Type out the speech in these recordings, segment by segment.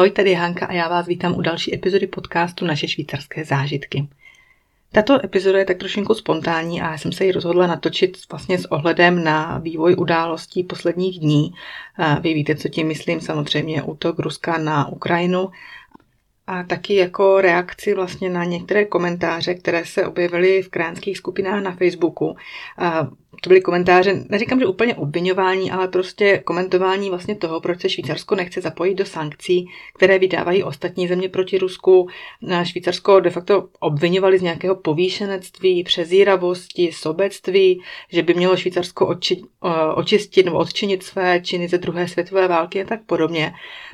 Ahoj, tady je Hanka a já vás vítám u další epizody podcastu Naše švýcarské zážitky. Tato epizoda je tak trošinku spontánní a já jsem se ji rozhodla natočit vlastně s ohledem na vývoj událostí posledních dní. Vy víte, co tím myslím, samozřejmě útok Ruska na Ukrajinu a taky jako reakci vlastně na některé komentáře, které se objevily v kránských skupinách na Facebooku to byly komentáře, neříkám, že úplně obvinování, ale prostě komentování vlastně toho, proč se Švýcarsko nechce zapojit do sankcí, které vydávají ostatní země proti Rusku. Švýcarsko de facto obvinovali z nějakého povýšenectví, přezíravosti, sobectví, že by mělo Švýcarsko oči, očistit nebo odčinit své činy ze druhé světové války a tak podobně.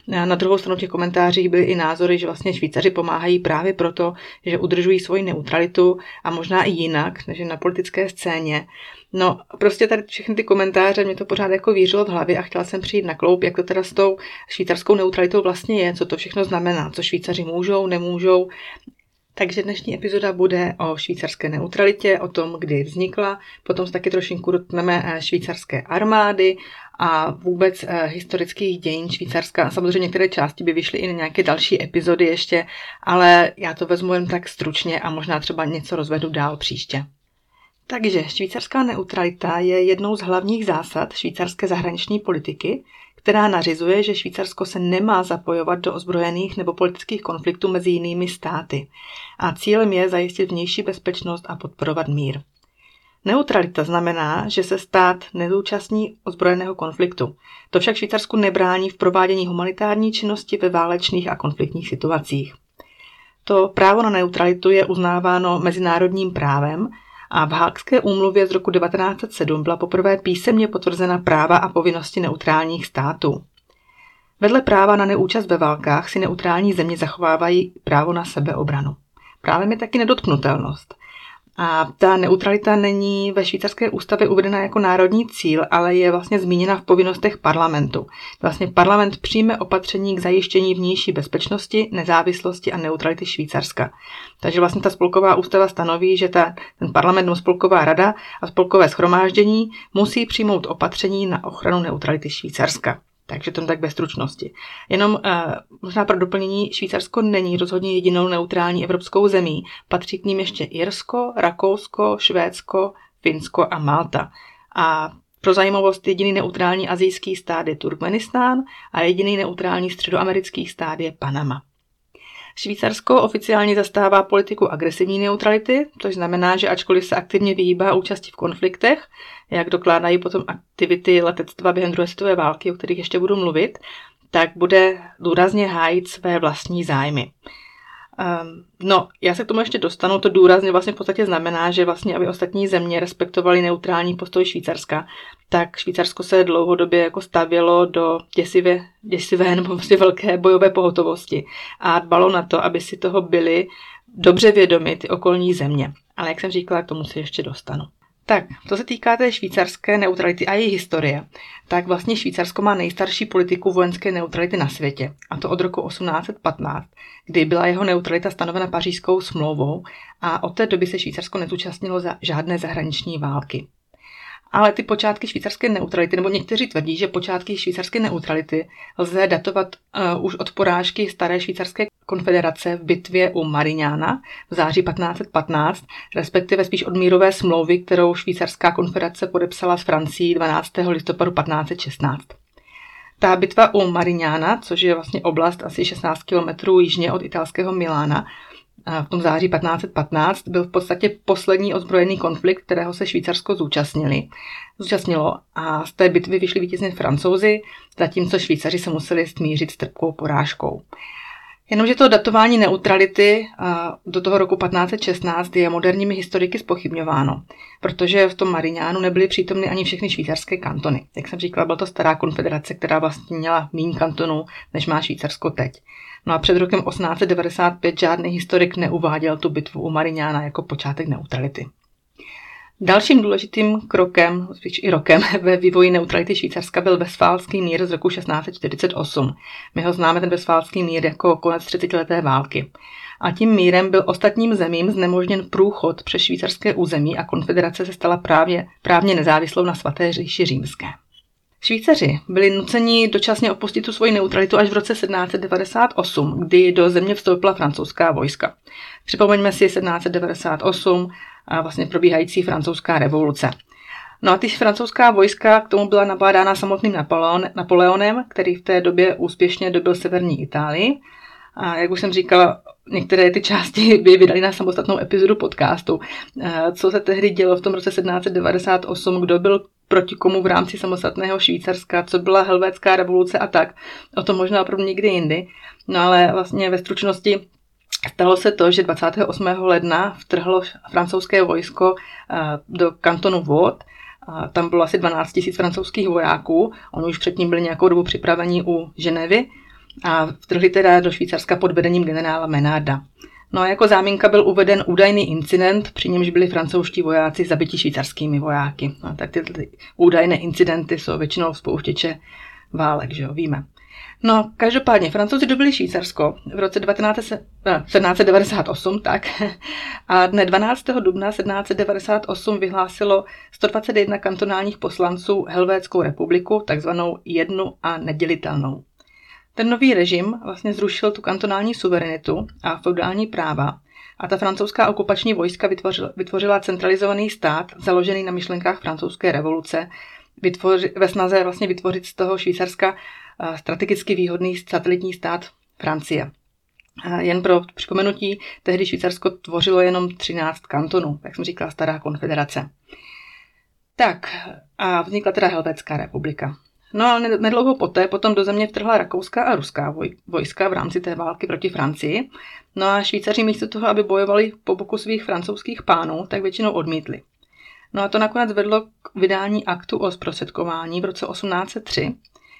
Na druhou stranu těch komentářích byly i názory, že vlastně Švýcaři pomáhají právě proto, že udržují svoji neutralitu a možná i jinak, než na politické scéně. No, prostě tady všechny ty komentáře mě to pořád jako vířilo v hlavě a chtěla jsem přijít na kloup, jak to teda s tou švýcarskou neutralitou vlastně je, co to všechno znamená, co Švýcaři můžou, nemůžou. Takže dnešní epizoda bude o švýcarské neutralitě, o tom, kdy vznikla, potom se taky trošinku dotkneme eh, švýcarské armády a vůbec eh, historických dějin Švýcarska. Samozřejmě některé části by vyšly i na nějaké další epizody ještě, ale já to vezmu jen tak stručně a možná třeba něco rozvedu dál příště. Takže švýcarská neutralita je jednou z hlavních zásad švýcarské zahraniční politiky, která nařizuje, že Švýcarsko se nemá zapojovat do ozbrojených nebo politických konfliktů mezi jinými státy a cílem je zajistit vnější bezpečnost a podporovat mír. Neutralita znamená, že se stát nezúčastní ozbrojeného konfliktu. To však Švýcarsku nebrání v provádění humanitární činnosti ve válečných a konfliktních situacích. To právo na neutralitu je uznáváno mezinárodním právem a v Hákské úmluvě z roku 1907 byla poprvé písemně potvrzena práva a povinnosti neutrálních států. Vedle práva na neúčast ve válkách si neutrální země zachovávají právo na sebeobranu. Právem je taky nedotknutelnost – a ta neutralita není ve švýcarské ústavě uvedena jako národní cíl, ale je vlastně zmíněna v povinnostech parlamentu. Vlastně parlament přijme opatření k zajištění vnější bezpečnosti, nezávislosti a neutrality Švýcarska. Takže vlastně ta spolková ústava stanoví, že ta, ten parlament spolková rada a spolkové schromáždění musí přijmout opatření na ochranu neutrality Švýcarska. Takže to tak ve stručnosti. Jenom uh, možná pro doplnění, Švýcarsko není rozhodně jedinou neutrální evropskou zemí. Patří k ním ještě Irsko, Rakousko, Švédsko, Finsko a Malta. A pro zajímavost jediný neutrální azijský stát je Turkmenistán a jediný neutrální středoamerický stát je Panama. Švýcarsko oficiálně zastává politiku agresivní neutrality, což znamená, že ačkoliv se aktivně vyhýbá účasti v konfliktech, jak dokládají potom aktivity letectva během druhé světové války, o kterých ještě budu mluvit, tak bude důrazně hájit své vlastní zájmy. Um, no, já se k tomu ještě dostanu. To důrazně vlastně v podstatě znamená, že vlastně, aby ostatní země respektovali neutrální postoj Švýcarska, tak Švýcarsko se dlouhodobě jako stavělo do děsivé, děsivé nebo vlastně velké bojové pohotovosti a dbalo na to, aby si toho byli dobře vědomi ty okolní země. Ale jak jsem říkala, k tomu se ještě dostanu. Tak, co se týká té švýcarské neutrality a její historie, tak vlastně Švýcarsko má nejstarší politiku vojenské neutrality na světě, a to od roku 1815, kdy byla jeho neutralita stanovena pařížskou smlouvou a od té doby se Švýcarsko nezúčastnilo za žádné zahraniční války. Ale ty počátky švýcarské neutrality, nebo někteří tvrdí, že počátky švýcarské neutrality lze datovat uh, už od porážky staré švýcarské konfederace v bitvě u Marignana v září 1515, respektive spíš od mírové smlouvy, kterou švýcarská konfederace podepsala s Francií 12. listopadu 1516. Ta bitva u Marignana, což je vlastně oblast asi 16 km jižně od italského Milána, v tom září 1515 byl v podstatě poslední ozbrojený konflikt, kterého se Švýcarsko zúčastnili. zúčastnilo a z té bitvy vyšli vítězně francouzi, zatímco Švýcaři se museli smířit s trpkou porážkou. Jenomže to datování neutrality do toho roku 1516 je moderními historiky spochybňováno, protože v tom Mariňánu nebyly přítomny ani všechny švýcarské kantony. Jak jsem říkala, byla to stará konfederace, která vlastně měla méně kantonů, než má Švýcarsko teď. No a před rokem 1895 žádný historik neuváděl tu bitvu u Mariňána jako počátek neutrality. Dalším důležitým krokem, spíš i rokem ve vývoji neutrality Švýcarska byl Vesfálský mír z roku 1648. My ho známe ten Vesfálský mír jako konec 30-leté války. A tím mírem byl ostatním zemím znemožněn průchod přes švýcarské území a konfederace se stala právě, právně nezávislou na svaté říši římské. Švýcaři byli nuceni dočasně opustit tu svoji neutralitu až v roce 1798, kdy do země vstoupila francouzská vojska. Připomeňme si 1798 a vlastně probíhající francouzská revoluce. No a ty francouzská vojska k tomu byla nabádána samotným Napoleon, Napoleonem, který v té době úspěšně dobil severní Itálii. A jak už jsem říkala, některé ty části by vydali na samostatnou epizodu podcastu. Co se tehdy dělo v tom roce 1798, kdo byl proti komu v rámci samostatného Švýcarska, co byla helvétská revoluce a tak. O tom možná opravdu někdy jindy. No ale vlastně ve stručnosti Stalo se to, že 28. ledna vtrhlo francouzské vojsko do kantonu Vaud a tam bylo asi 12 000 francouzských vojáků. Oni už předtím byli nějakou dobu připraveni u Ženevy a vtrhli teda do Švýcarska pod vedením generála Menarda. No a jako záminka byl uveden údajný incident, při němž byli francouzští vojáci zabiti švýcarskými vojáky. No, tak ty, ty údajné incidenty jsou většinou spouštěče válek, že jo, víme. No, každopádně, francouzi dobili Švýcarsko v roce 19, 1798, tak, a dne 12. dubna 1798 vyhlásilo 121 kantonálních poslanců Helvétskou republiku, takzvanou jednu a nedělitelnou. Ten nový režim vlastně zrušil tu kantonální suverenitu a feudální práva a ta francouzská okupační vojska vytvořila, vytvořila centralizovaný stát založený na myšlenkách francouzské revoluce, vytvoři, ve snaze vlastně vytvořit z toho Švýcarska strategicky výhodný satelitní stát Francie. Jen pro připomenutí, tehdy Švýcarsko tvořilo jenom 13 kantonů, jak jsem říkala, stará konfederace. Tak a vznikla teda Helvétská republika. No a nedlouho poté potom do země vtrhla rakouská a ruská vojska v rámci té války proti Francii. No a Švýcaři místo toho, aby bojovali po boku svých francouzských pánů, tak většinou odmítli. No a to nakonec vedlo k vydání aktu o zprostředkování v roce 1803,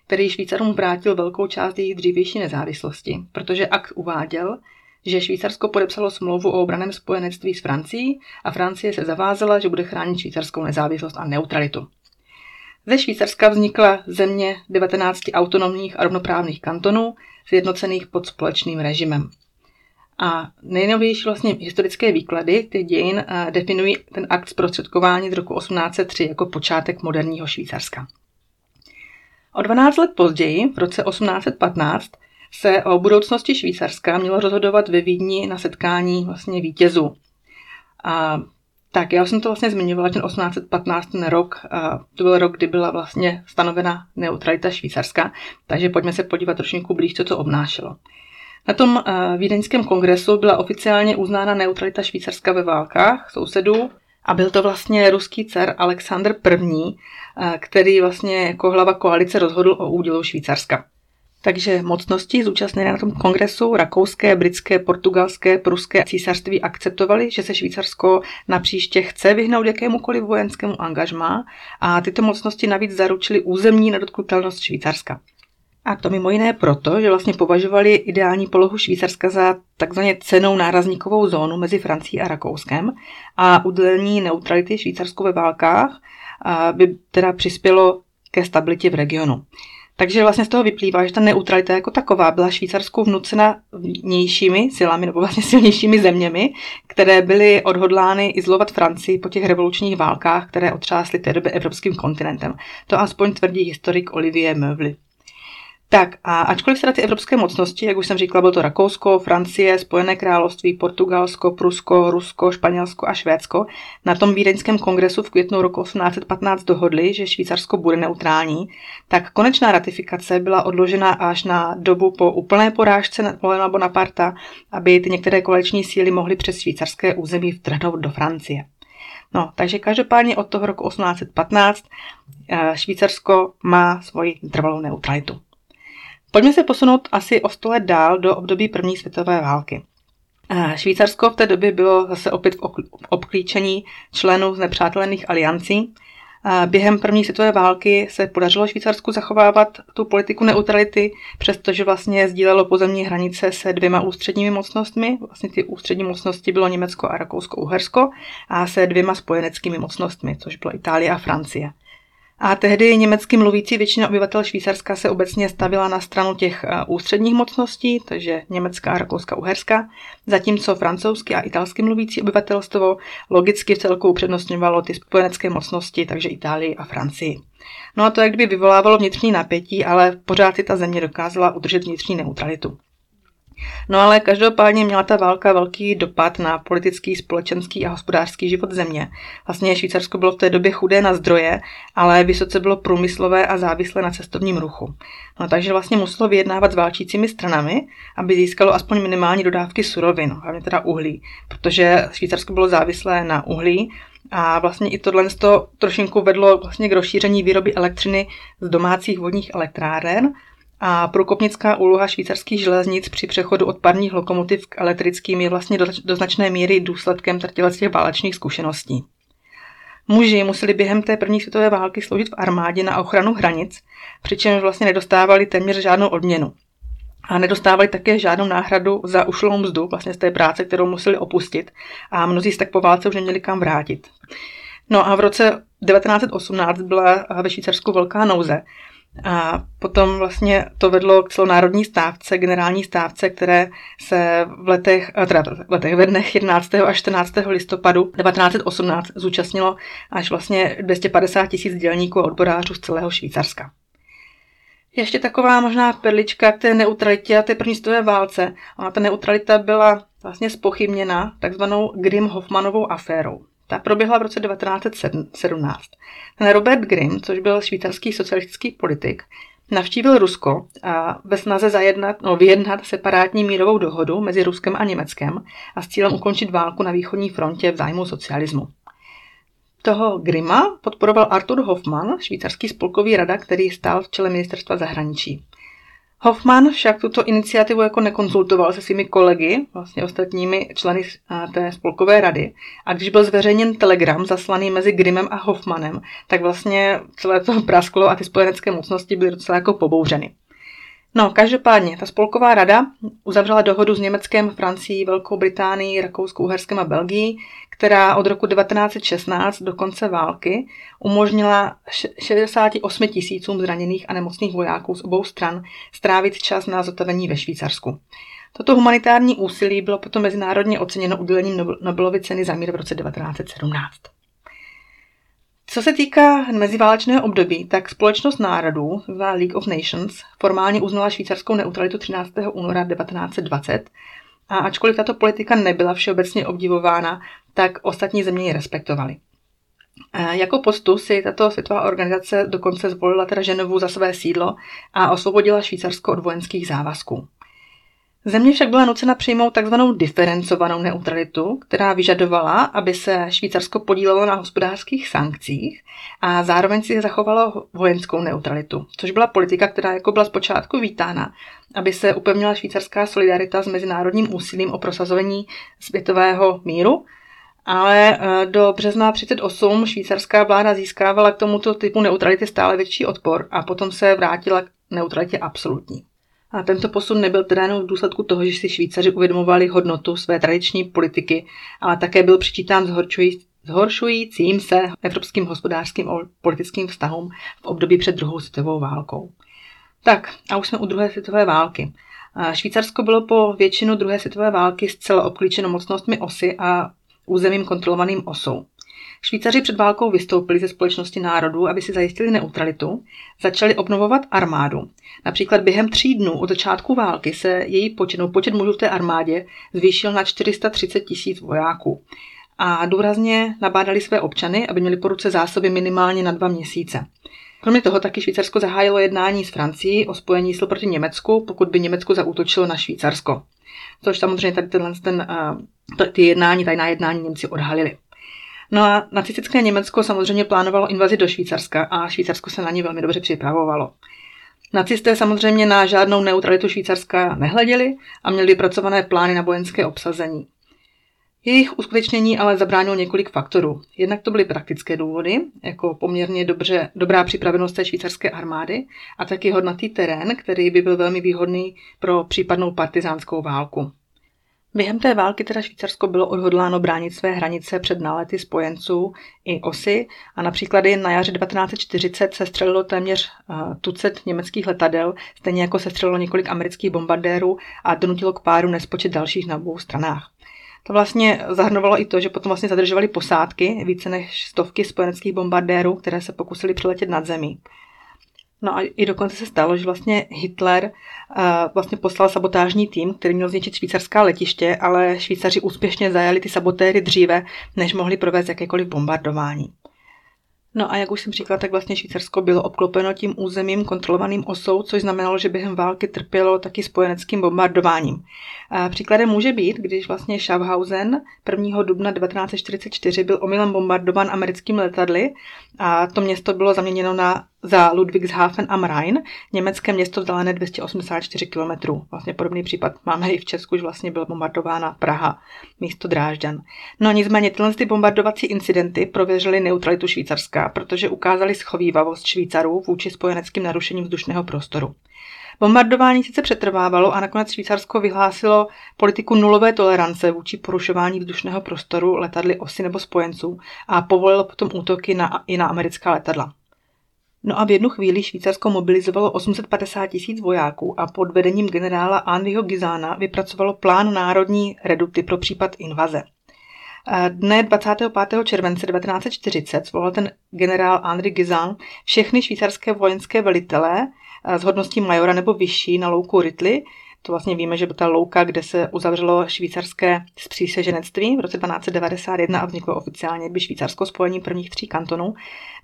který Švýcarům vrátil velkou část jejich dřívější nezávislosti, protože akt uváděl, že Švýcarsko podepsalo smlouvu o obraném spojenectví s Francií a Francie se zavázala, že bude chránit švýcarskou nezávislost a neutralitu. Ze Švýcarska vznikla země 19 autonomních a rovnoprávných kantonů, sjednocených pod společným režimem. A nejnovější vlastně historické výklady těch dějin eh, definují ten akt zprostředkování z roku 1803 jako počátek moderního Švýcarska. O 12 let později, v roce 1815, se o budoucnosti Švýcarska mělo rozhodovat ve Vídni na setkání vlastně vítězů. A tak, já jsem to vlastně zmiňovala, ten 1815 ten rok, a to byl rok, kdy byla vlastně stanovena neutralita Švýcarska, takže pojďme se podívat trošku blíž, co to obnášelo. Na tom vídeňském kongresu byla oficiálně uznána neutralita Švýcarska ve válkách sousedů a byl to vlastně ruský car Alexandr I., který vlastně jako hlava koalice rozhodl o údělu Švýcarska. Takže mocnosti zúčastněné na tom kongresu rakouské, britské, portugalské, pruské císařství akceptovali, že se Švýcarsko na příště chce vyhnout jakémukoliv vojenskému angažmá a tyto mocnosti navíc zaručili územní nedotknutelnost Švýcarska. A to mimo jiné proto, že vlastně považovali ideální polohu Švýcarska za takzvaně cenou nárazníkovou zónu mezi Francií a Rakouskem a udělení neutrality Švýcarsku ve válkách by teda přispělo ke stabilitě v regionu. Takže vlastně z toho vyplývá, že ta neutralita jako taková byla Švýcarskou vnucena vnějšími silami nebo vlastně silnějšími zeměmi, které byly odhodlány izolovat Francii po těch revolučních válkách, které otřásly té době evropským kontinentem. To aspoň tvrdí historik Olivier Meuvly. Tak a ačkoliv se na ty evropské mocnosti, jak už jsem říkala, bylo to Rakousko, Francie, Spojené království, Portugalsko, Prusko, Rusko, Španělsko a Švédsko, na tom vídeňském kongresu v květnu roku 1815 dohodli, že Švýcarsko bude neutrální, tak konečná ratifikace byla odložena až na dobu po úplné porážce Napoleona Bonaparta, aby ty některé koleční síly mohly přes švýcarské území vtrhnout do Francie. No, takže každopádně od toho roku 1815 eh, Švýcarsko má svoji trvalou neutralitu. Pojďme se posunout asi o 100 let dál do období první světové války. Švýcarsko v té době bylo zase opět v obklíčení členů z nepřátelených aliancí. Během první světové války se podařilo Švýcarsku zachovávat tu politiku neutrality, přestože vlastně sdílelo pozemní hranice se dvěma ústředními mocnostmi. Vlastně ty ústřední mocnosti bylo Německo a Rakousko-Uhersko a se dvěma spojeneckými mocnostmi, což bylo Itálie a Francie. A tehdy německy mluvící většina obyvatel Švýcarska se obecně stavila na stranu těch eh, ústředních mocností, takže Německa a Rakouska, Uherska, zatímco francouzsky a italsky mluvící obyvatelstvo logicky v celku upřednostňovalo ty spojenecké mocnosti, takže Itálii a Francii. No a to jak kdyby vyvolávalo vnitřní napětí, ale pořád si ta země dokázala udržet vnitřní neutralitu. No ale každopádně měla ta válka velký dopad na politický, společenský a hospodářský život země. Vlastně Švýcarsko bylo v té době chudé na zdroje, ale vysoce bylo průmyslové a závislé na cestovním ruchu. No, takže vlastně muselo vyjednávat s válčícími stranami, aby získalo aspoň minimální dodávky surovin, hlavně teda uhlí, protože Švýcarsko bylo závislé na uhlí a vlastně i tohle to trošinku vedlo vlastně k rozšíření výroby elektřiny z domácích vodních elektráren a průkopnická úloha švýcarských železnic při přechodu od parních lokomotiv k elektrickým je vlastně do, značné míry důsledkem těch válečných zkušeností. Muži museli během té první světové války sloužit v armádě na ochranu hranic, přičemž vlastně nedostávali téměř žádnou odměnu. A nedostávali také žádnou náhradu za ušlou mzdu vlastně z té práce, kterou museli opustit a mnozí se tak po válce už neměli kam vrátit. No a v roce 1918 byla ve Švýcarsku velká nouze a potom vlastně to vedlo k celonárodní stávce, generální stávce, které se v letech, teda v letech ve dnech 11. a 14. listopadu 1918 zúčastnilo až vlastně 250 tisíc dělníků a odborářů z celého Švýcarska. Ještě taková možná perlička k té neutralitě a té první světové válce. Ona ta neutralita byla vlastně spochybněna takzvanou Grimm-Hoffmanovou aférou. Ta proběhla v roce 1917. Ten Robert Grimm, což byl švýcarský socialistický politik, navštívil Rusko a ve snaze zajednat, no, vyjednat separátní mírovou dohodu mezi Ruskem a Německem a s cílem ukončit válku na východní frontě v zájmu socialismu. Toho Grima podporoval Arthur Hoffmann, švýcarský spolkový rada, který stál v čele ministerstva zahraničí. Hoffman však tuto iniciativu jako nekonzultoval se svými kolegy, vlastně ostatními členy té spolkové rady. A když byl zveřejněn telegram zaslaný mezi Grimem a Hoffmanem, tak vlastně celé to prasklo a ty spojenecké mocnosti byly docela jako pobouřeny. No, každopádně, ta spolková rada uzavřela dohodu s Německem, Francií, Velkou Británií, Rakouskou, Uherskem a Belgií, která od roku 1916 do konce války umožnila 68 tisícům zraněných a nemocných vojáků z obou stran strávit čas na zotavení ve Švýcarsku. Toto humanitární úsilí bylo potom mezinárodně oceněno udělením Nobelovy ceny za mír v roce 1917. Co se týká meziválečného období, tak Společnost národů, League of Nations, formálně uznala švýcarskou neutralitu 13. února 1920 a ačkoliv tato politika nebyla všeobecně obdivována, tak ostatní země ji respektovaly. Jako postu si tato světová organizace dokonce zvolila teda Ženevu za své sídlo a osvobodila Švýcarsko od vojenských závazků. Země však byla nucena přijmout takzvanou diferencovanou neutralitu, která vyžadovala, aby se Švýcarsko podílelo na hospodářských sankcích a zároveň si zachovalo vojenskou neutralitu, což byla politika, která jako byla zpočátku vítána, aby se upevnila švýcarská solidarita s mezinárodním úsilím o prosazování světového míru, ale eh, do března 38 švýcarská vláda získávala k tomuto typu neutrality stále větší odpor a potom se vrátila k neutralitě absolutní. A tento posun nebyl teda jenom v důsledku toho, že si Švýcaři uvědomovali hodnotu své tradiční politiky, ale také byl přičítán zhoršujícím se evropským hospodářským a politickým vztahům v období před druhou světovou válkou. Tak, a už jsme u druhé světové války. Švýcarsko bylo po většinu druhé světové války zcela obklíčeno mocnostmi osy a územím kontrolovaným osou. Švýcaři před válkou vystoupili ze společnosti národů, aby si zajistili neutralitu, začali obnovovat armádu. Například během tří dnů od začátku války se její počet, no, počet mužů v té armádě zvýšil na 430 tisíc vojáků. A důrazně nabádali své občany, aby měli po ruce zásoby minimálně na dva měsíce. Kromě toho taky Švýcarsko zahájilo jednání s Francií o spojení sil proti Německu, pokud by Německo zaútočilo na Švýcarsko. Což samozřejmě tady tenhle, ten, uh, ty jednání, tajná jednání Němci odhalili. No a nacistické Německo samozřejmě plánovalo invazi do Švýcarska a Švýcarsko se na ní velmi dobře připravovalo. Nacisté samozřejmě na žádnou neutralitu Švýcarska nehleděli a měli vypracované plány na vojenské obsazení. Jejich uskutečnění ale zabránilo několik faktorů. Jednak to byly praktické důvody, jako poměrně dobře, dobrá připravenost té švýcarské armády a taky hodnatý terén, který by byl velmi výhodný pro případnou partizánskou válku. Během té války teda Švýcarsko bylo odhodláno bránit své hranice před nálety spojenců i osy a například jen na jaře 1940 se střelilo téměř uh, tucet německých letadel, stejně jako se střelilo několik amerických bombardérů a donutilo k páru nespočet dalších na obou stranách. To vlastně zahrnovalo i to, že potom vlastně zadržovali posádky více než stovky spojeneckých bombardérů, které se pokusili přiletět nad zemí. No a i dokonce se stalo, že vlastně Hitler uh, vlastně poslal sabotážní tým, který měl zničit švýcarská letiště, ale Švýcaři úspěšně zajali ty sabotéry dříve, než mohli provést jakékoliv bombardování. No a jak už jsem říkala, tak vlastně Švýcarsko bylo obklopeno tím územím kontrolovaným osou, což znamenalo, že během války trpělo taky spojeneckým bombardováním. A příkladem může být, když vlastně Schaffhausen 1. dubna 1944 byl omylem bombardován americkými letadly a to město bylo zaměněno na za Ludwigshafen am Rhein, německé město vzdálené 284 km. Vlastně podobný případ máme i v Česku, že vlastně byla bombardována Praha místo Drážďan. No nicméně tyhle ty bombardovací incidenty prověřily neutralitu Švýcarska, protože ukázali schovývavost Švýcarů vůči spojeneckým narušením vzdušného prostoru. Bombardování sice přetrvávalo a nakonec Švýcarsko vyhlásilo politiku nulové tolerance vůči porušování vzdušného prostoru letadly osy nebo spojenců a povolilo potom útoky na, i na americká letadla. No a v jednu chvíli Švýcarsko mobilizovalo 850 tisíc vojáků a pod vedením generála Andyho Gizána vypracovalo plán národní reduty pro případ invaze. Dne 25. července 1940 zvolal ten generál Andry Gizan všechny švýcarské vojenské velitele s hodností majora nebo vyšší na louku Ritli to vlastně víme, že ta louka, kde se uzavřelo švýcarské zpříseženectví v roce 1291 a vzniklo oficiálně by švýcarsko spojení prvních tří kantonů.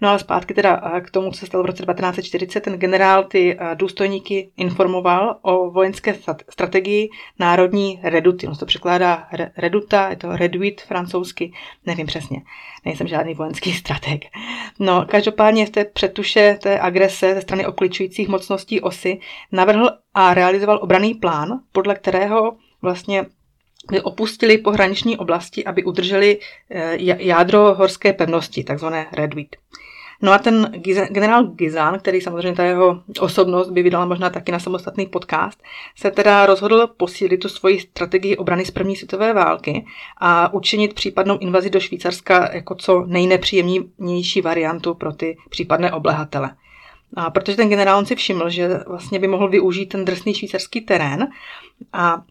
No ale zpátky teda eh, k tomu, co se stalo v roce 1940, ten generál ty eh, důstojníky informoval o vojenské strategii národní reduty. On se to překládá reduta, je to reduit francouzsky, nevím přesně, nejsem žádný vojenský strateg. No, každopádně v té přetuše té agrese ze strany okličujících mocností osy navrhl a realizoval obraný plán, podle kterého vlastně by opustili pohraniční oblasti, aby udrželi eh, jádro horské pevnosti, takzvané Redwit. No a ten generál Gizan, který samozřejmě ta jeho osobnost by vydala možná taky na samostatný podcast, se teda rozhodl posílit tu svoji strategii obrany z první světové války a učinit případnou invazi do Švýcarska jako co nejnepříjemnější variantu pro ty případné oblehatele. A protože ten generál si všiml, že vlastně by mohl využít ten drsný švýcarský terén a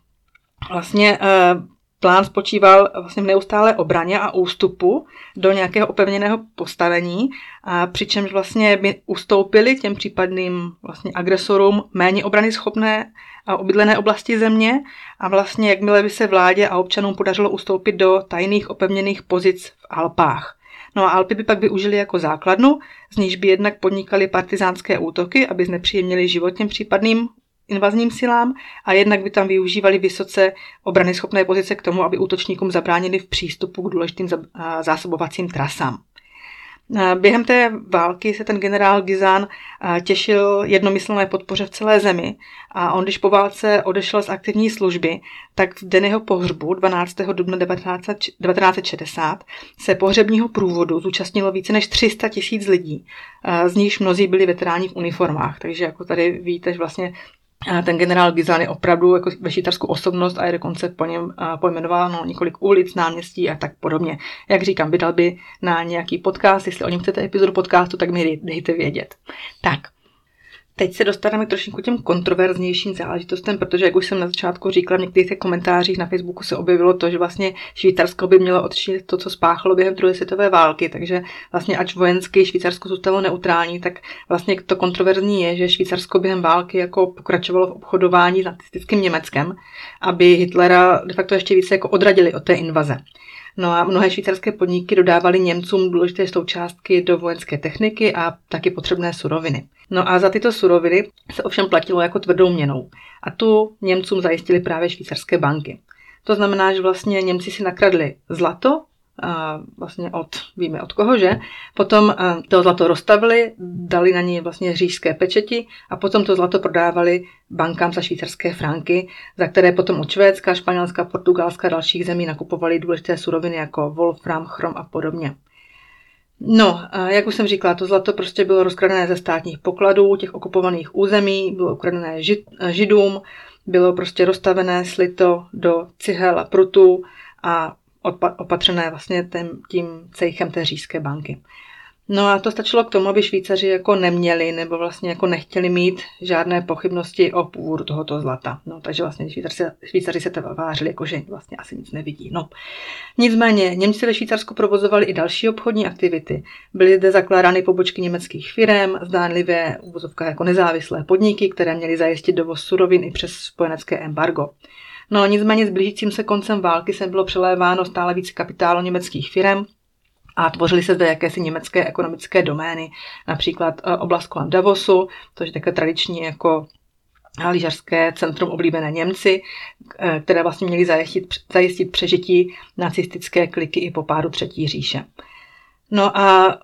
vlastně eh, plán spočíval vlastně v neustálé obraně a ústupu do nějakého opevněného postavení, a přičemž vlastně by ustoupili těm případným vlastně agresorům méně obrany schopné a obydlené oblasti země a vlastně jakmile by se vládě a občanům podařilo ustoupit do tajných opevněných pozic v Alpách. No a Alpy by pak využili jako základnu, z níž by jednak podnikali partizánské útoky, aby znepříjemnili život těm případným invazním silám a jednak by tam využívali vysoce obrany schopné pozice k tomu, aby útočníkům zabránili v přístupu k důležitým zásobovacím trasám. Během té války se ten generál Gizán těšil jednomyslné podpoře v celé zemi a on, když po válce odešel z aktivní služby, tak v den jeho pohřbu 12. dubna 1960 se pohřebního průvodu zúčastnilo více než 300 tisíc lidí, z nichž mnozí byli veteráni v uniformách. Takže jako tady víte, že vlastně ten generál Gizan je opravdu jako ve švýcarskou osobnost a je dokonce po něm pojmenováno několik ulic, náměstí a tak podobně. Jak říkám, vydal by na nějaký podcast, jestli o něm chcete epizodu podcastu, tak mi dejte vědět. Tak, Teď se dostaneme trošku těm kontroverznějším záležitostem, protože, jak už jsem na začátku říkala, v některých komentářích na Facebooku se objevilo to, že vlastně Švýcarsko by mělo odčinit to, co spáchalo během druhé světové války, takže vlastně ať vojenské Švýcarsko zůstalo neutrální, tak vlastně to kontroverzní je, že Švýcarsko během války jako pokračovalo v obchodování s nacistickým Německem, aby Hitlera de facto ještě více jako odradili od té invaze. No a mnohé švýcarské podniky dodávaly Němcům důležité součástky do vojenské techniky a taky potřebné suroviny. No a za tyto suroviny se ovšem platilo jako tvrdou měnou. A tu Němcům zajistili právě švýcarské banky. To znamená, že vlastně Němci si nakradli zlato, vlastně od, víme od koho, že? Potom to zlato rozstavili, dali na ní vlastně řížské pečeti a potom to zlato prodávali bankám za švýcarské franky, za které potom od Švédska, Španělska, Portugalska a dalších zemí nakupovali důležité suroviny jako wolfram, chrom a podobně. No, jak už jsem říkala, to zlato prostě bylo rozkradené ze státních pokladů těch okupovaných území, bylo ukradené žid, židům, bylo prostě rozstavené slito do cihel a prutů a opatřené vlastně tím, tím cejchem té říšské banky. No a to stačilo k tomu, aby Švýcaři jako neměli nebo vlastně jako nechtěli mít žádné pochybnosti o původu tohoto zlata. No, takže vlastně Švýcaři, Švýcaři se tvářili jako, že vlastně asi nic nevidí. No. Nicméně, Němci ve Švýcarsku provozovali i další obchodní aktivity. Byly zde zakládány pobočky německých firm, zdánlivě uvozovka jako nezávislé podniky, které měly zajistit dovoz surovin i přes spojenecké embargo. No nicméně s blížícím se koncem války se bylo přeléváno stále víc kapitálu německých firm, a tvořily se zde jakési německé ekonomické domény, například eh, oblast kolem Davosu, to je také tradiční jako lyžařské centrum oblíbené Němci, eh, které vlastně měly zajistit, zajistit přežití nacistické kliky i po pádu Třetí říše. No a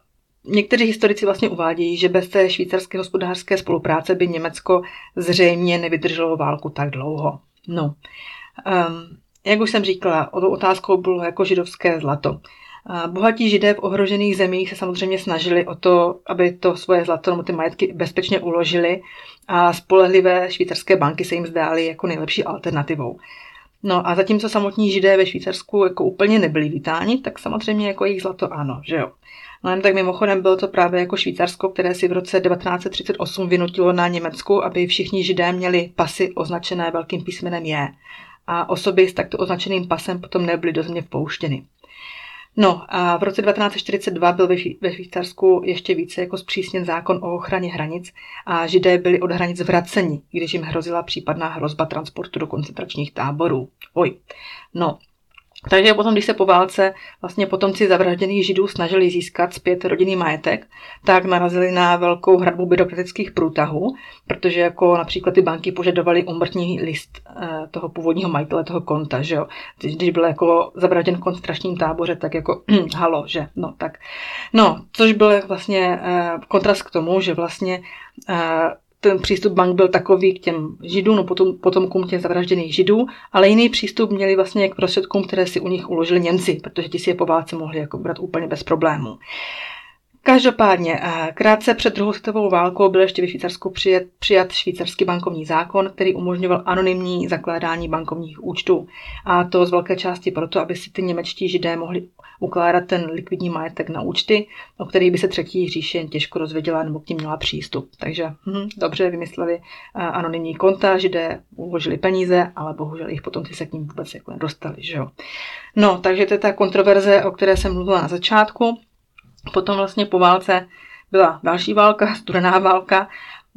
Někteří historici vlastně uvádějí, že bez té švýcarské hospodářské spolupráce by Německo zřejmě nevydrželo válku tak dlouho. No, um, jak už jsem říkala, otázkou bylo jako židovské zlato. Bohatí židé v ohrožených zemích se samozřejmě snažili o to, aby to svoje zlato nebo ty majetky bezpečně uložili a spolehlivé švýcarské banky se jim zdály jako nejlepší alternativou. No a zatímco samotní židé ve Švýcarsku jako úplně nebyli vítáni, tak samozřejmě jako jejich zlato ano, že jo. No jen tak mimochodem bylo to právě jako Švýcarsko, které si v roce 1938 vynutilo na Německu, aby všichni židé měli pasy označené velkým písmenem J. A osoby s takto označeným pasem potom nebyly do země vpouštěny. No a v roce 1942 byl ve Švýcarsku ještě více jako zpřísněn zákon o ochraně hranic a židé byli od hranic vraceni, když jim hrozila případná hrozba transportu do koncentračních táborů. Oj. No, takže potom, když se po válce vlastně potomci zavražděných židů snažili získat zpět rodinný majetek, tak narazili na velkou hradbu byrokratických průtahů, protože jako například ty banky požadovaly umrtní list eh, toho původního majitele toho konta, že jo. Když byl jako zavražděn v koncentračním táboře, tak jako halo, že no tak. No, což byl vlastně eh, kontrast k tomu, že vlastně eh, ten přístup bank byl takový k těm židům, no potom, potomkům těch zavražděných židů, ale jiný přístup měli vlastně k prostředkům, které si u nich uložili Němci, protože ti si je po válce mohli jako brát úplně bez problémů. Každopádně, eh, krátce před druhou světovou válkou byl ještě ve Švýcarsku přijat, přijat švýcarský bankovní zákon, který umožňoval anonymní zakládání bankovních účtů. A to z velké části proto, aby si ty němečtí židé mohli ukládat ten likvidní majetek na účty, o který by se třetí říše těžko rozvěděla nebo k ním měla přístup. Takže hm, dobře vymysleli eh, anonymní konta, židé uložili peníze, ale bohužel jich potom ty se k ním vůbec jako nedostali. Že jo? No, takže to je ta kontroverze, o které jsem mluvila na začátku. Potom vlastně po válce byla další válka, studená válka,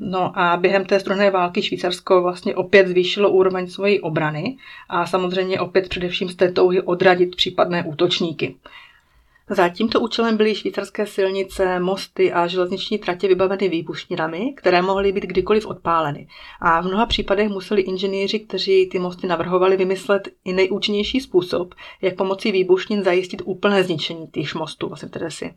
No a během té studené války Švýcarsko vlastně opět zvýšilo úroveň svojí obrany a samozřejmě opět především z té touhy odradit případné útočníky. Za tímto účelem byly švýcarské silnice, mosty a železniční tratě vybaveny výbušninami, které mohly být kdykoliv odpáleny. A v mnoha případech museli inženýři, kteří ty mosty navrhovali, vymyslet i nejúčinnější způsob, jak pomocí výbušnin zajistit úplné zničení těch mostů, vlastně, které si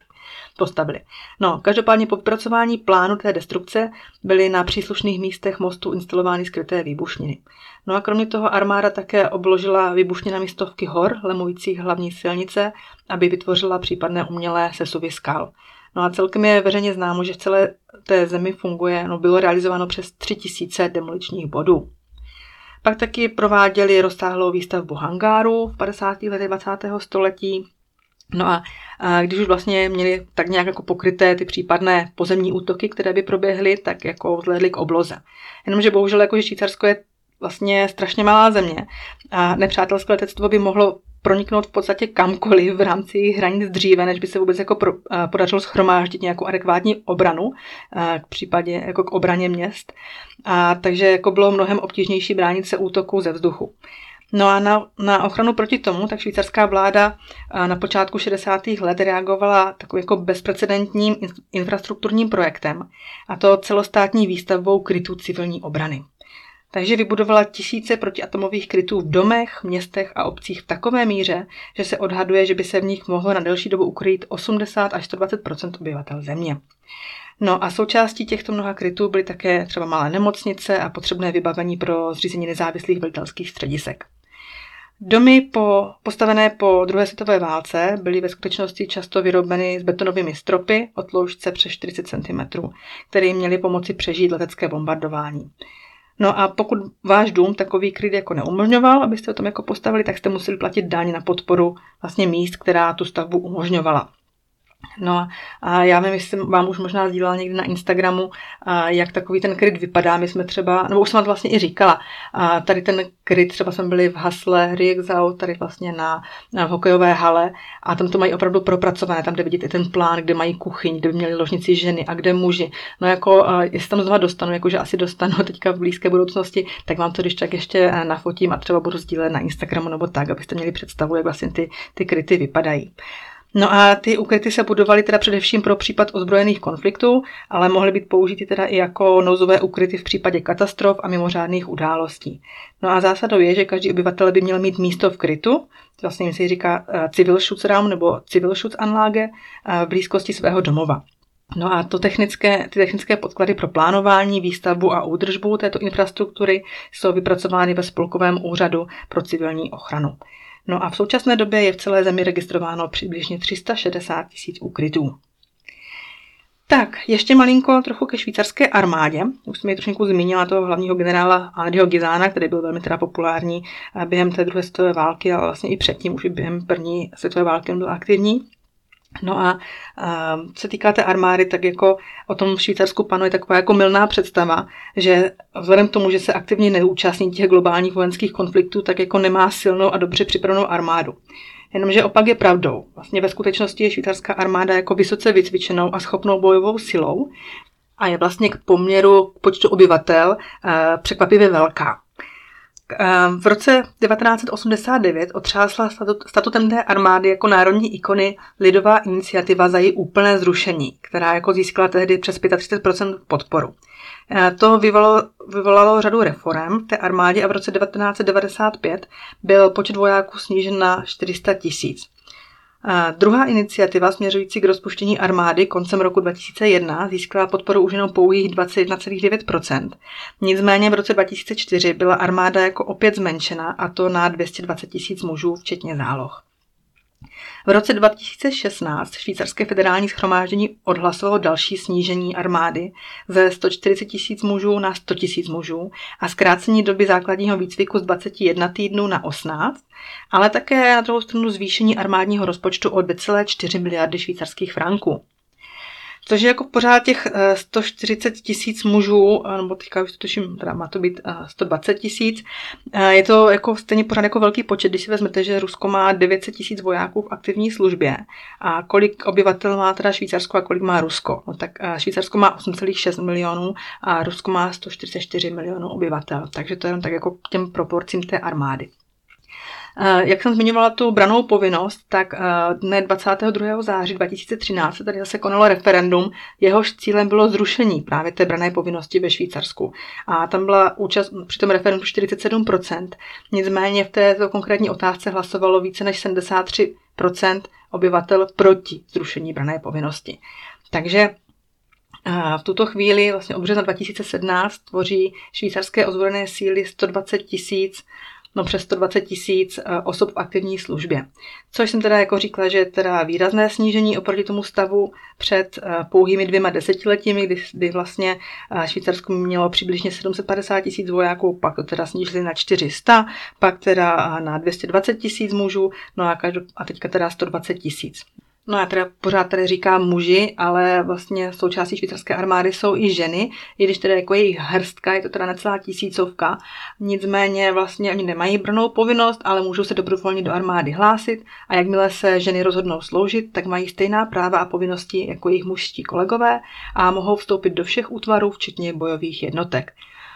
postavili. No, každopádně po vypracování plánu té destrukce byly na příslušných místech mostu instalovány skryté výbušniny. No a kromě toho armáda také obložila výbušninami stovky hor, lemujících hlavní silnice, aby vytvořila případné umělé sesuvy skal. No a celkem je veřejně známo, že v celé té zemi funguje, no bylo realizováno přes 3000 demoličních bodů. Pak taky prováděli rozsáhlou výstavbu hangáru v 50. letech 20. století, No a, a když už vlastně měli tak nějak jako pokryté ty případné pozemní útoky, které by proběhly, tak jako vzhledli k obloze. Jenomže bohužel jako, že Švýcarsko je vlastně strašně malá země a nepřátelské letectvo by mohlo proniknout v podstatě kamkoliv v rámci hranic dříve, než by se vůbec jako pro, a, podařilo schromáždit nějakou adekvátní obranu, a, k případě jako k obraně měst. A, takže jako bylo mnohem obtížnější bránit se útoku ze vzduchu. No a na, na ochranu proti tomu, tak švýcarská vláda na počátku 60. let reagovala takovým jako bezprecedentním infrastrukturním projektem, a to celostátní výstavbou krytů civilní obrany. Takže vybudovala tisíce protiatomových krytů v domech, městech a obcích v takové míře, že se odhaduje, že by se v nich mohlo na delší dobu ukrýt 80 až 120 obyvatel země. No a součástí těchto mnoha krytů byly také třeba malé nemocnice a potřebné vybavení pro zřízení nezávislých velitelských středisek. Domy po, postavené po druhé světové válce byly ve skutečnosti často vyrobeny s betonovými stropy o tloušťce přes 40 cm, které měly pomoci přežít letecké bombardování. No a pokud váš dům takový kryt jako neumožňoval, abyste o tom jako postavili, tak jste museli platit daň na podporu vlastně míst, která tu stavbu umožňovala. No a já nevím, jestli vám už možná sdílela někdy na Instagramu, jak takový ten kryt vypadá. My jsme třeba, nebo už jsem to vlastně i říkala, tady ten kryt, třeba jsme byli v Hasle Riexau, tady vlastně na, na hokejové hale a tam to mají opravdu propracované, tam, kde vidíte ten plán, kde mají kuchyň, kde by měli ložnici ženy a kde muži. No jako, jestli tam znova dostanu, jakože asi dostanu teďka v blízké budoucnosti, tak vám to když tak ještě nafotím a třeba budu sdílet na Instagramu nebo tak, abyste měli představu, jak vlastně ty, ty kryty vypadají. No a ty ukryty se budovaly teda především pro případ ozbrojených konfliktů, ale mohly být použity teda i jako nouzové ukryty v případě katastrof a mimořádných událostí. No a zásadou je, že každý obyvatel by měl mít místo v krytu, vlastně se říká eh, Zivilschutzraum nebo Zivilschutzanlage eh, v blízkosti svého domova. No a to technické, ty technické podklady pro plánování, výstavbu a údržbu této infrastruktury jsou vypracovány ve Spolkovém úřadu pro civilní ochranu. No a v současné době je v celé zemi registrováno přibližně 360 tisíc úkrytů. Tak, ještě malinko trochu ke švýcarské armádě. Už jsem ji trošku zmínila toho hlavního generála Aldiho Gizána, který byl velmi teda populární během té druhé světové války, ale vlastně i předtím, už i během první světové války on byl aktivní. No a, a se týká té armády, tak jako o tom v Švýcarsku panuje taková jako milná představa, že vzhledem k tomu, že se aktivně neúčastní těch globálních vojenských konfliktů, tak jako nemá silnou a dobře připravenou armádu. Jenomže opak je pravdou. Vlastně ve skutečnosti je švýcarská armáda jako vysoce vycvičenou a schopnou bojovou silou a je vlastně k poměru k počtu obyvatel překvapivě velká. Ehm, v roce 1989 otřásla statutem té armády jako národní ikony lidová iniciativa za její úplné zrušení, která jako získala tehdy přes 35% podporu. Ehm, to vyvolalo, vyvolalo řadu reform té armádě a v roce 1995 byl počet vojáků snížen na 400 tisíc. Druhá iniciativa směřující k rozpuštění armády koncem roku 2001 získala podporu už jenom pouhých 21,9%. Nicméně v roce 2004 byla armáda jako opět zmenšena a to na 220 tisíc mužů, včetně záloh. V roce 2016 švýcarské federální schromáždění odhlasovalo další snížení armády ze 140 tisíc mužů na 100 tisíc mužů a zkrácení doby základního výcviku z 21 týdnů na 18, ale také na druhou stranu zvýšení armádního rozpočtu o 2,4 miliardy švýcarských franků. Což je jako pořád těch 140 eh, tisíc mužů, eh, nebo teďka už to tuším, teda má to být 120 eh, tisíc. Je to jako stejně pořád jako velký počet, když si vezmete, že Rusko má 900 tisíc vojáků v aktivní službě. A kolik obyvatel má teda Švýcarsko a kolik má Rusko? No tak Švýcarsko má 8,6 milionů a Rusko má 144 milionů obyvatel. Takže to je jen tak jako k těm proporcím té armády. Jak jsem zmiňovala tu branou povinnost, tak dne 22. září 2013 se tady zase konalo referendum, jehož cílem bylo zrušení právě té brané povinnosti ve Švýcarsku. A tam byla účast při tom referendu 47%. Nicméně v této konkrétní otázce hlasovalo více než 73% obyvatel proti zrušení brané povinnosti. Takže v tuto chvíli, vlastně od března 2017, tvoří švýcarské ozbrojené síly 120 tisíc no přes 120 tisíc eh, osob v aktivní službě. Což jsem teda jako říkala, že je teda výrazné snížení oproti tomu stavu před eh, pouhými dvěma desetiletími, kdy, kdy vlastně eh, Švýcarsko mělo přibližně 750 tisíc vojáků, pak to teda snížili na 400, pak teda na 220 tisíc mužů, no a, každou, a teďka teda 120 tisíc. No já teda pořád tady říkám muži, ale vlastně součástí švýcarské armády jsou i ženy, i když teda jako jejich hrstka, je to teda necelá tisícovka. Nicméně vlastně oni nemají brnou povinnost, ale můžou se dobrovolně do armády hlásit a jakmile se ženy rozhodnou sloužit, tak mají stejná práva a povinnosti jako jejich mužští kolegové a mohou vstoupit do všech útvarů, včetně bojových jednotek.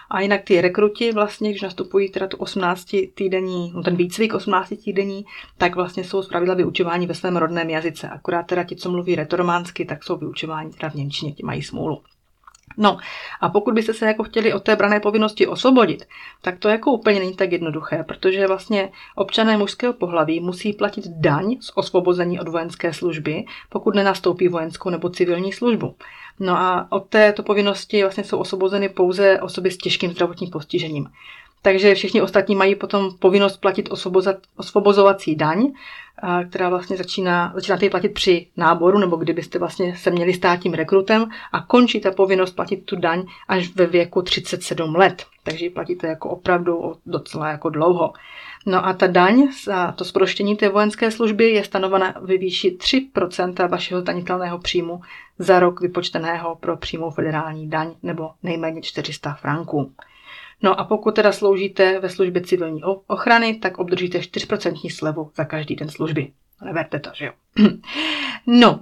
A jinak ty rekruti vlastně, když nastupují teda tu 18 týdenní, no ten výcvik 18 týdenní, tak vlastně jsou zpravidla vyučování ve svém rodném jazyce. Akorát teda ti, co mluví retorománsky, tak jsou vyučování teda v Němčině, ti mají smůlu. No a pokud byste se jako chtěli od té brané povinnosti osvobodit, tak to jako úplně není tak jednoduché, protože vlastně občané mužského pohlaví musí platit daň z osvobození od vojenské služby, pokud nenastoupí vojenskou nebo civilní službu. No a od této povinnosti vlastně jsou osvobozeny pouze osoby s těžkým zdravotním postižením. Takže všichni ostatní mají potom povinnost platit osvobozovací daň, která vlastně začíná, začíná tady platit při náboru, nebo kdybyste vlastně se měli stát tím rekrutem a končí ta povinnost platit tu daň až ve věku 37 let. takže ji platíte jako opravdu docela jako dlouho. No a ta daň za to sproštění té vojenské služby je stanovena ve výši 3% vašeho zdanitelného příjmu za rok vypočteného pro přímou federální daň nebo nejméně 400 franků. No a pokud teda sloužíte ve službě civilní ochrany, tak obdržíte 4% slevu za každý den služby. Neberte to, že jo. No,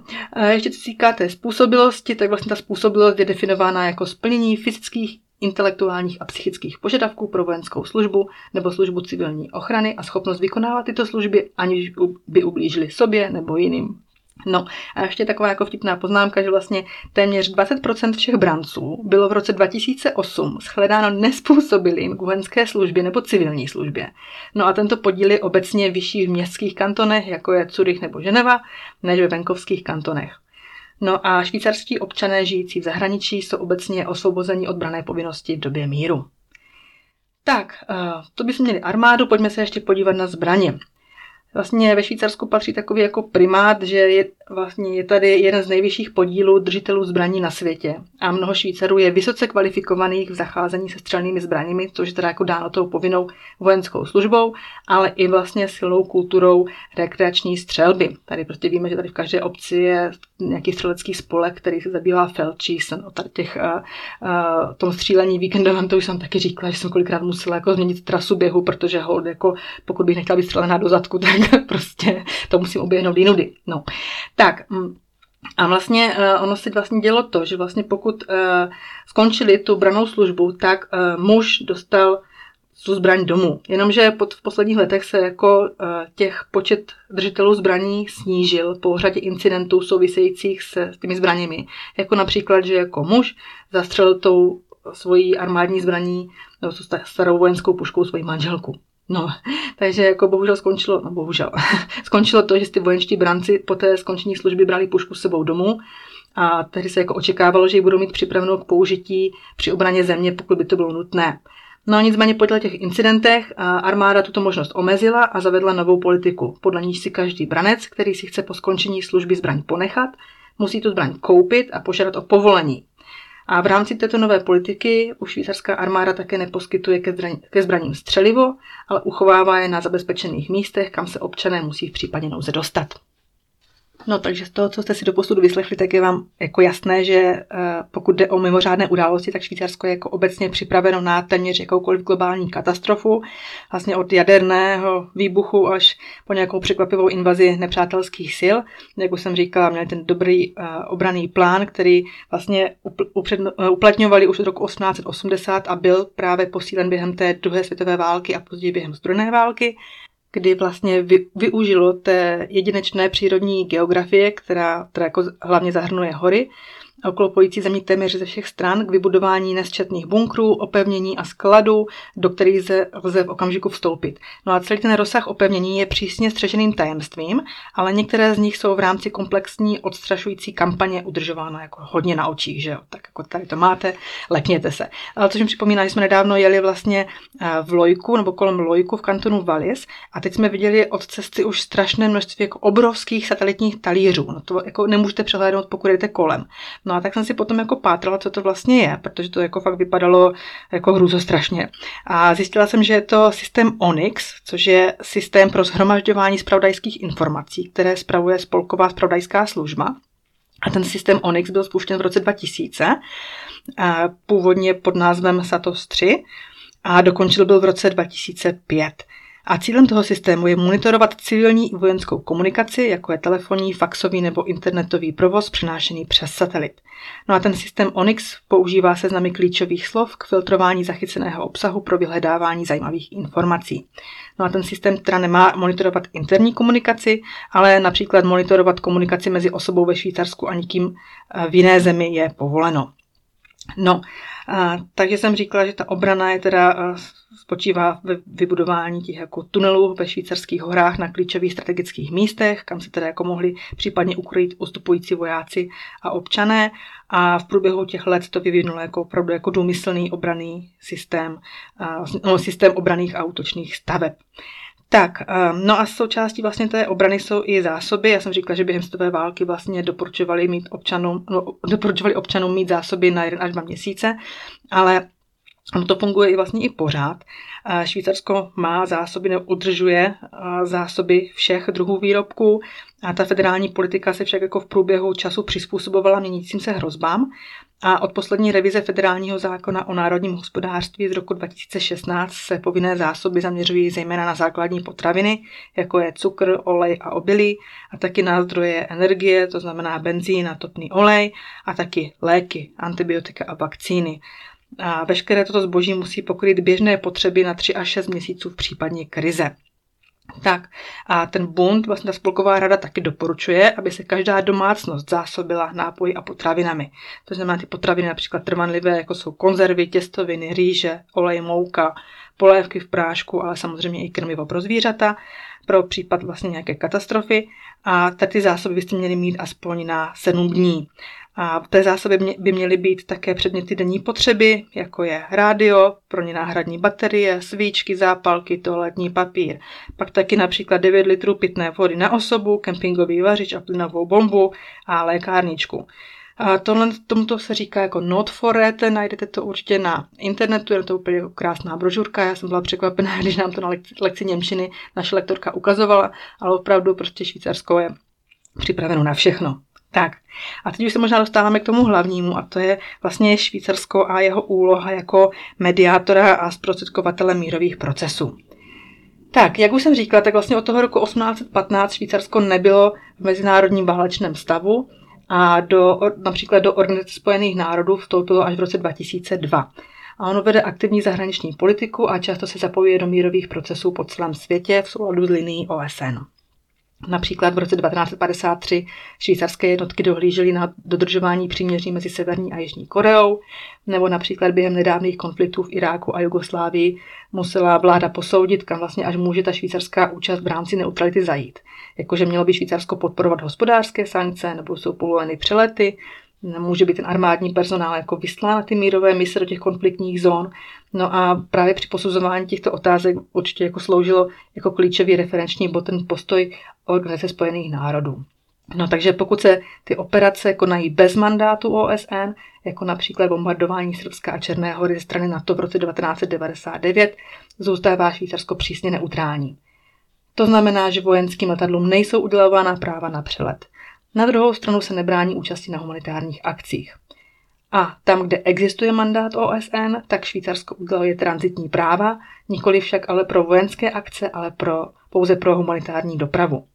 ještě co týká té způsobilosti, tak vlastně ta způsobilost je definována jako splnění fyzických, intelektuálních a psychických požadavků pro vojenskou službu nebo službu civilní ochrany a schopnost vykonávat tyto služby, aniž by ublížili sobě nebo jiným. No a ještě taková jako vtipná poznámka, že vlastně téměř 20% všech branců bylo v roce 2008 shledáno nespůsobilým k vojenské službě nebo civilní službě. No a tento podíl je obecně vyšší v městských kantonech, jako je Curych nebo Ženeva, než ve venkovských kantonech. No a švýcarští občané žijící v zahraničí jsou obecně osvobozeni od brané povinnosti v době míru. Tak, eh, to bychom měli armádu, pojďme se ještě podívat na zbraně. Vlastně ve Švýcarsku patří takový jako primát, že je, vlastně je tady jeden z nejvyšších podílů držitelů zbraní na světě. A mnoho Švýcarů je vysoce kvalifikovaných v zacházení se střelnými zbraněmi, což je teda jako dáno tou povinnou vojenskou službou, ale i vlastně silnou kulturou rekreační střelby. Tady prostě víme, že tady v každé obci je nějaký střelecký spolek, který se zabývá felčísem. O tady těch, uh, uh, tom střílení víkendovém, to už jsem taky říkala, že jsem kolikrát musela jako změnit trasu běhu, protože ho, jako, pokud bych nechtěla být střelená do zadku, tak prostě to musím oběhnout jinudy. No. Tak, mm, a vlastně uh, ono se vlastně dělo to, že vlastně pokud uh, skončili tu branou službu, tak uh, muž dostal tu zbraň domů. Jenomže pod, v posledních letech se jako uh, těch počet držitelů zbraní snížil po řadě incidentů souvisejících se s těmi zbraněmi. Jako například, že jako muž zastřelil tou svojí armádní zbraní nebo starou vojenskou puškou svoji manželku. No, takže jako bohužel skončilo, no bohužel, skončilo to, že ty vojenští branci po té skončení služby brali pušku s sebou domů a tehdy se jako očekávalo, že ji budou mít připravenou k použití při obraně země, pokud by to bylo nutné. No nicméně po těch incidentech armáda tuto možnost omezila a zavedla novou politiku, podle níž si každý branec, který si chce po skončení služby zbraň ponechat, musí tu zbraň koupit a požádat o povolení. A v rámci této nové politiky už švýcarská armáda také neposkytuje ke, zbraň, ke zbraním střelivo, ale uchovává je na zabezpečených místech, kam se občané musí v případě nouze dostat. No takže z toho, co jste si do posludu vyslechli, tak je vám jako jasné, že eh, pokud jde o mimořádné události, tak Švýcarsko je jako obecně připraveno na téměř jakoukoliv globální katastrofu, vlastně od jaderného výbuchu až po nějakou překvapivou invazi nepřátelských sil. Jak už jsem říkala, měli ten dobrý uh, obraný plán, který vlastně uh, uplatňovali už od roku 1880 a byl právě posílen během té druhé světové války a později během zdrojné války kdy vlastně vy, využilo té jedinečné přírodní geografie, která, která jako hlavně zahrnuje hory, okolo pojící země téměř ze všech stran k vybudování nesčetných bunkrů, opevnění a skladů, do kterých lze, lze v okamžiku vstoupit. No a celý ten rozsah opevnění je přísně střeženým tajemstvím, ale některé z nich jsou v rámci komplexní odstrašující kampaně udržována jako hodně na očích, že jo? Tak jako tady to máte, lekněte se. Ale což mi připomíná, že jsme nedávno jeli vlastně eh, v Lojku nebo kolem Lojku v kantonu Valis a teď jsme viděli od cesty už strašné množství jako obrovských satelitních talířů. No to jako nemůžete přehlédnout, pokud jdete kolem. No a tak jsem si potom jako pátrala, co to vlastně je, protože to jako fakt vypadalo jako hrůzostrašně. A zjistila jsem, že je to systém Onyx, což je systém pro shromažďování spravodajských informací, které spravuje spolková spravodajská služba. A ten systém Onyx byl spuštěn v roce 2000, původně pod názvem Satos 3 a dokončil byl v roce 2005. A cílem toho systému je monitorovat civilní i vojenskou komunikaci, jako je telefonní, faxový nebo internetový provoz přenášený přes satelit. No a ten systém Onyx používá seznamy klíčových slov k filtrování zachyceného obsahu pro vyhledávání zajímavých informací. No a ten systém teda nemá monitorovat interní komunikaci, ale například monitorovat komunikaci mezi osobou ve Švýcarsku a nikým v jiné zemi je povoleno. No, a, takže jsem říkala, že ta obrana je teda a, spočívá ve vybudování těch jako tunelů ve švýcarských horách na klíčových strategických místech, kam se teda jako mohli případně ukrojit ustupující vojáci a občané. A v průběhu těch let to vyvinulo jako opravdu jako důmyslný obraný systém, a, no, systém obraných a útočných staveb. Tak, ehm, no a součástí vlastně té obrany jsou i zásoby. Já jsem říkala, že během světové války vlastně doporučovali, mít občanům, no, doporučovali občanům mít zásoby na jeden až dva měsíce, ale to funguje i vlastně i pořád. Švýcarsko má zásoby nebo udržuje zásoby všech druhů výrobků a ta federální politika se však jako v průběhu času přizpůsobovala měnícím se hrozbám a od poslední revize federálního zákona o národním hospodářství z roku 2016 se povinné zásoby zaměřují zejména na základní potraviny, jako je cukr, olej a obilí, a taky na zdroje energie, to znamená benzín a topný olej, a taky léky, antibiotika a vakcíny. A veškeré toto zboží musí pokryt běžné potřeby na 3 až 6 měsíců v případě krize. Tak a ten Bund, vlastně ta spolková rada taky doporučuje, aby se každá domácnost zásobila nápoji a potravinami. To znamená ty potraviny například trvanlivé, jako jsou konzervy, těstoviny, rýže, olej, mouka, polévky v prášku, ale samozřejmě i krmivo pro zvířata, pro případ vlastně nějaké katastrofy. A tady ty zásoby byste měli mít aspoň na 7 dní. A v té zásobě by měly být také předměty denní potřeby, jako je rádio, pro ně náhradní baterie, svíčky, zápalky, toaletní papír. Pak taky například 9 litrů pitné vody na osobu, kempingový vařič a plynovou bombu a lékárničku. A tohle, tomuto se říká jako Not for It, najdete to určitě na internetu, je to úplně krásná brožurka, já jsem byla překvapená, když nám to na lekci, lekci Němčiny naše lektorka ukazovala, ale opravdu prostě Švýcarsko je připraveno na všechno. Tak, a teď už se možná dostáváme k tomu hlavnímu, a to je vlastně Švýcarsko a jeho úloha jako mediátora a zprostředkovatele mírových procesů. Tak, jak už jsem říkala, tak vlastně od toho roku 1815 Švýcarsko nebylo v mezinárodním válečném stavu a do, například do Organizace spojených národů vstoupilo až v roce 2002. A ono vede aktivní zahraniční politiku a často se zapojuje do mírových procesů po celém světě v souladu s linií OSN. Například v roce 1953 švýcarské jednotky dohlížely na dodržování příměří mezi Severní a Jižní Koreou, nebo například během nedávných konfliktů v Iráku a Jugoslávii musela vláda posoudit, kam vlastně až může ta švýcarská účast v rámci neutrality zajít. Jakože mělo by Švýcarsko podporovat hospodářské sankce, nebo jsou povoleny přelety, může být ten armádní personál jako vyslán na ty mírové mise do těch konfliktních zón. No a právě při posuzování těchto otázek určitě jako sloužilo jako klíčový referenční bod ten postoj Organizace spojených národů. No takže pokud se ty operace konají bez mandátu OSN, jako například bombardování Srbska a Černé hory ze strany NATO v roce 1999, zůstává Švýcarsko přísně neutrální. To znamená, že vojenským letadlům nejsou udělována práva na přelet. Na druhou stranu se nebrání účasti na humanitárních akcích. A tam, kde existuje mandát OSN, tak Švýcarsko uděluje transitní práva, nikoli však ale pro vojenské akce, ale pro, pouze pro humanitární dopravu.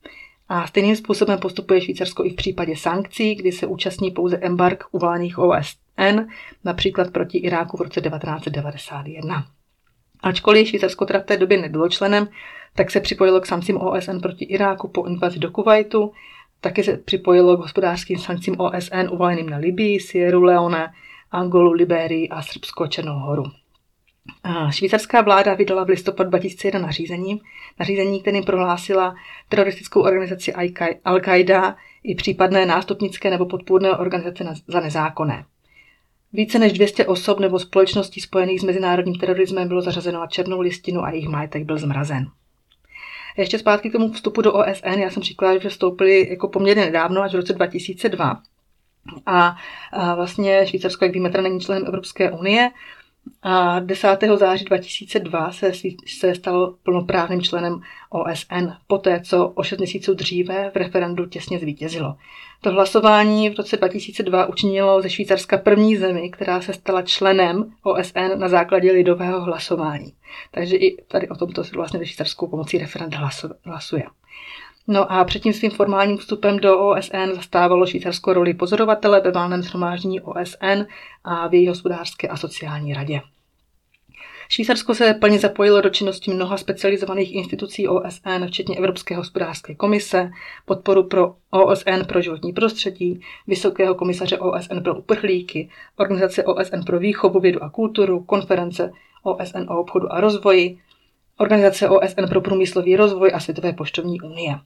A stejným způsobem postupuje Švýcarsko i v případě sankcí, kdy se účastní pouze embark uvalených OSN, například proti Iráku v roce 1991. Ačkoliv Švýcarsko teda v té době nebylo členem, tak se připojilo k sankcím OSN proti Iráku po invazi do Kuwaitu Taky se připojilo k hospodářským sankcím OSN uvaleným na Libii, Sierra Leone, Angolu, Liberii a Srbsko Černou horu. Švýcarská vláda vydala v listopadu 2001 nařízení, nařízení, kterým prohlásila teroristickou organizaci Al-Qaida i případné nástupnické nebo podpůrné organizace za nezákonné. Více než 200 osob nebo společností spojených s mezinárodním terorismem bylo zařazeno na černou listinu a jejich majetek byl zmrazen. Ještě zpátky k tomu vstupu do OSN, já jsem říkala, že vstoupili jako poměrně nedávno, až v roce 2002. A, a vlastně Švýcarsko, jak víme, není členem Evropské unie, a 10. září 2002 se, se stalo plnoprávným členem OSN, poté co o 6 měsíců dříve v referendu těsně zvítězilo. To hlasování v roce 2002 učinilo ze Švýcarska první zemi, která se stala členem OSN na základě lidového hlasování. Takže i tady o tomto se vlastně ve Švýcarsku pomocí referenda hlasuje. No a před tím svým formálním vstupem do OSN zastávalo Švýcarsko roli pozorovatele ve válném shromáždění OSN a v její hospodářské a sociální radě. Švýcarsko se plně zapojilo do činnosti mnoha specializovaných institucí OSN, včetně Evropské hospodářské komise, podporu pro OSN pro životní prostředí, Vysokého komisaře OSN pro uprchlíky, Organizace OSN pro výchovu, vědu a kulturu, konference OSN o obchodu a rozvoji, Organizace OSN pro průmyslový rozvoj a Světové poštovní unie.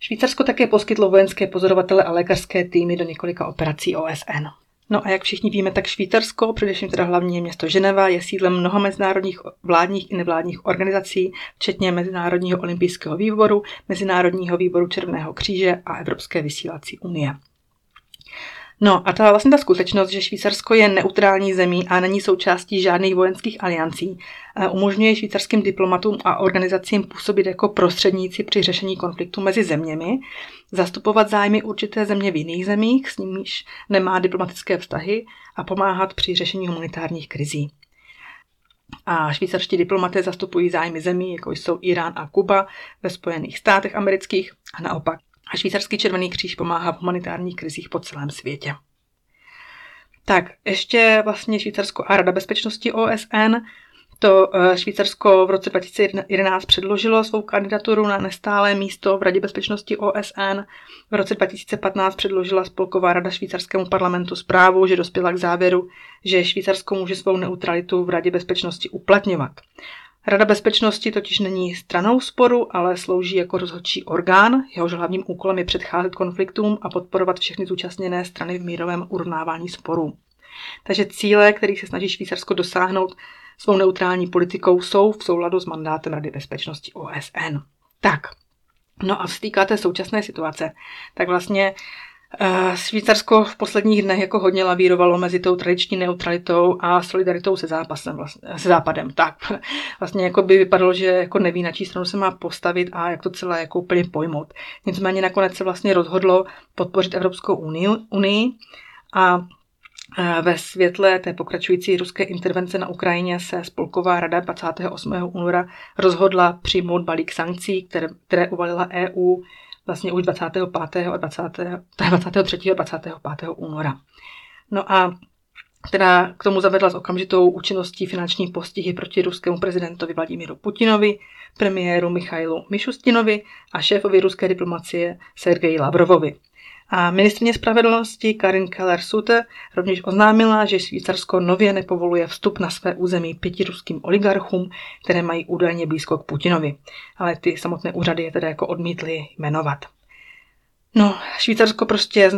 Švýcarsko také poskytlo vojenské pozorovatele a lékařské týmy do několika operací OSN. No a jak všichni víme, tak Švýcarsko, především teda hlavní město Ženeva, je sídlem mnoha mezinárodních vládních i nevládních organizací, včetně Mezinárodního olympijského výboru, Mezinárodního výboru Červeného kříže a Evropské vysílací unie. No a ta vlastně ta skutečnost, že Švýcarsko je neutrální zemí a není součástí žádných vojenských aliancí, eh, umožňuje švýcarským diplomatům a organizacím působit jako prostředníci při řešení konfliktu mezi zeměmi, zastupovat zájmy určité země v jiných zemích, s nimiž nemá diplomatické vztahy a pomáhat při řešení humanitárních krizí. A švýcarští diplomaté zastupují zájmy zemí, jako jsou Irán a Kuba ve Spojených státech amerických a naopak. A švýcarský červený kříž pomáhá v humanitárních krizích po celém světě. Tak, ještě vlastně Švýcarsko a Rada bezpečnosti OSN to eh, Švýcarsko v roce 2011 předložilo svou kandidaturu na nestálé místo v Radě bezpečnosti OSN. V roce 2015 předložila Spolková rada švýcarskému parlamentu zprávu, že dospěla k závěru, že Švýcarsko může svou neutralitu v Radě bezpečnosti uplatňovat. Rada bezpečnosti totiž není stranou sporu, ale slouží jako rozhodčí orgán. Jehož hlavním úkolem je předcházet konfliktům a podporovat všechny zúčastněné strany v mírovém urovnávání sporů. Takže cíle, kterých se snaží Švýcarsko dosáhnout, svou neutrální politikou jsou v souladu s mandátem Rady bezpečnosti OSN. Tak, no a co současné situace, tak vlastně Švýcarsko v posledních dnech jako hodně lavírovalo mezi tou tradiční neutralitou a solidaritou se, zápasem, vlastně, se západem. Tak, vlastně jako by vypadalo, že jako neví, na čí stranu se má postavit a jak to celé jako úplně pojmout. Nicméně nakonec se vlastně rozhodlo podpořit Evropskou unii, unii a ve světle té pokračující ruské intervence na Ukrajině se Spolková rada 28. února rozhodla přijmout balík sankcí, které, které uvalila EU vlastně už 25. a 20, 23. a 25. února. No a která k tomu zavedla s okamžitou účinností finanční postihy proti ruskému prezidentovi Vladimíru Putinovi, premiéru Michailu Mišustinovi a šéfovi ruské diplomacie Sergeji Lavrovovi. A ministrně spravedlnosti Karin Keller-Sutter rovněž oznámila, že Švýcarsko nově nepovoluje vstup na své území pěti ruským oligarchům, které mají údajně blízko k Putinovi. Ale ty samotné úřady je tedy jako odmítly jmenovat. No, Švýcarsko prostě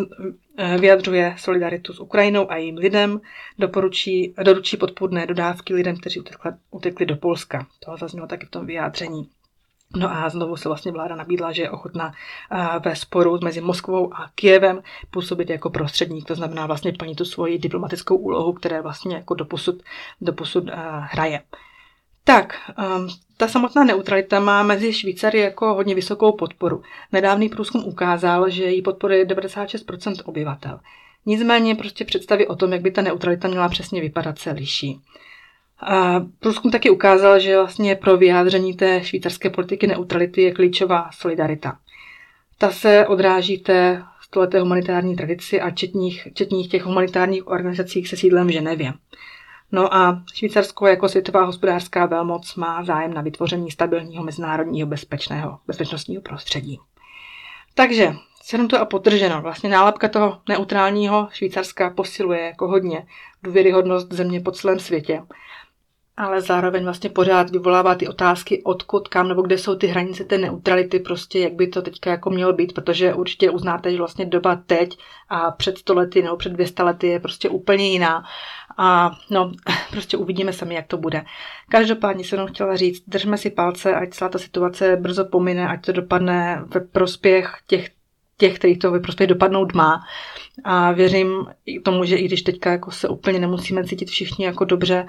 vyjadřuje solidaritu s Ukrajinou a jejím lidem, doporučí, doručí podpůrné dodávky lidem, kteří utekli, utekli do Polska. To zaznělo taky v tom vyjádření. No a znovu se vlastně vláda nabídla, že je ochotná ve sporu mezi Moskvou a Kijevem působit jako prostředník, to znamená vlastně plnit tu svoji diplomatickou úlohu, které vlastně jako doposud, doposud hraje. Tak, um, ta samotná neutralita má mezi Švýcary jako hodně vysokou podporu. Nedávný průzkum ukázal, že ji podporuje 96% obyvatel. Nicméně prostě představy o tom, jak by ta neutralita měla přesně vypadat, se liší. A průzkum taky ukázal, že vlastně pro vyjádření té švýcarské politiky neutrality je klíčová solidarita. Ta se odráží té stoleté humanitární tradici a četních, četních těch humanitárních organizacích se sídlem v Ženevě. No a Švýcarsko jako světová hospodářská velmoc má zájem na vytvoření stabilního mezinárodního bezpečného, bezpečnostního prostředí. Takže, to a potrženo, vlastně nálepka toho neutrálního Švýcarska posiluje jako hodně důvěryhodnost země po celém světě ale zároveň vlastně pořád vyvolává ty otázky, odkud, kam nebo kde jsou ty hranice té neutrality, prostě jak by to teďka jako mělo být, protože určitě uznáte, že vlastně doba teď a před stolety nebo před 200 lety je prostě úplně jiná. A no, prostě uvidíme sami, jak to bude. Každopádně jsem chtěla říct, držme si palce, ať celá ta situace brzo pomine, ať to dopadne ve prospěch těch těch, kterých to ve prospěch dopadnout má. A věřím tomu, že i když teďka jako se úplně nemusíme cítit všichni jako dobře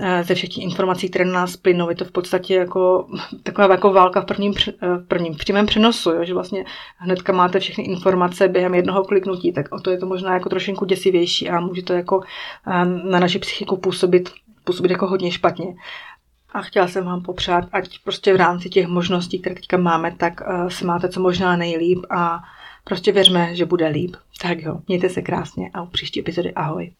eh, ze všech informací, které na nás plynou, je to v podstatě jako taková jako válka v prvním, eh, v prvním přímém přenosu, jo? že vlastně hnedka máte všechny informace během jednoho kliknutí, tak o to je to možná jako trošinku děsivější a může to jako eh, na naši psychiku působit, působit jako hodně špatně. A chtěla jsem vám popřát, ať prostě v rámci těch možností, které teďka máme, tak se máte co možná nejlíp a Prostě věřme, že bude líp. Tak jo, mějte se krásně a u příští epizody ahoj.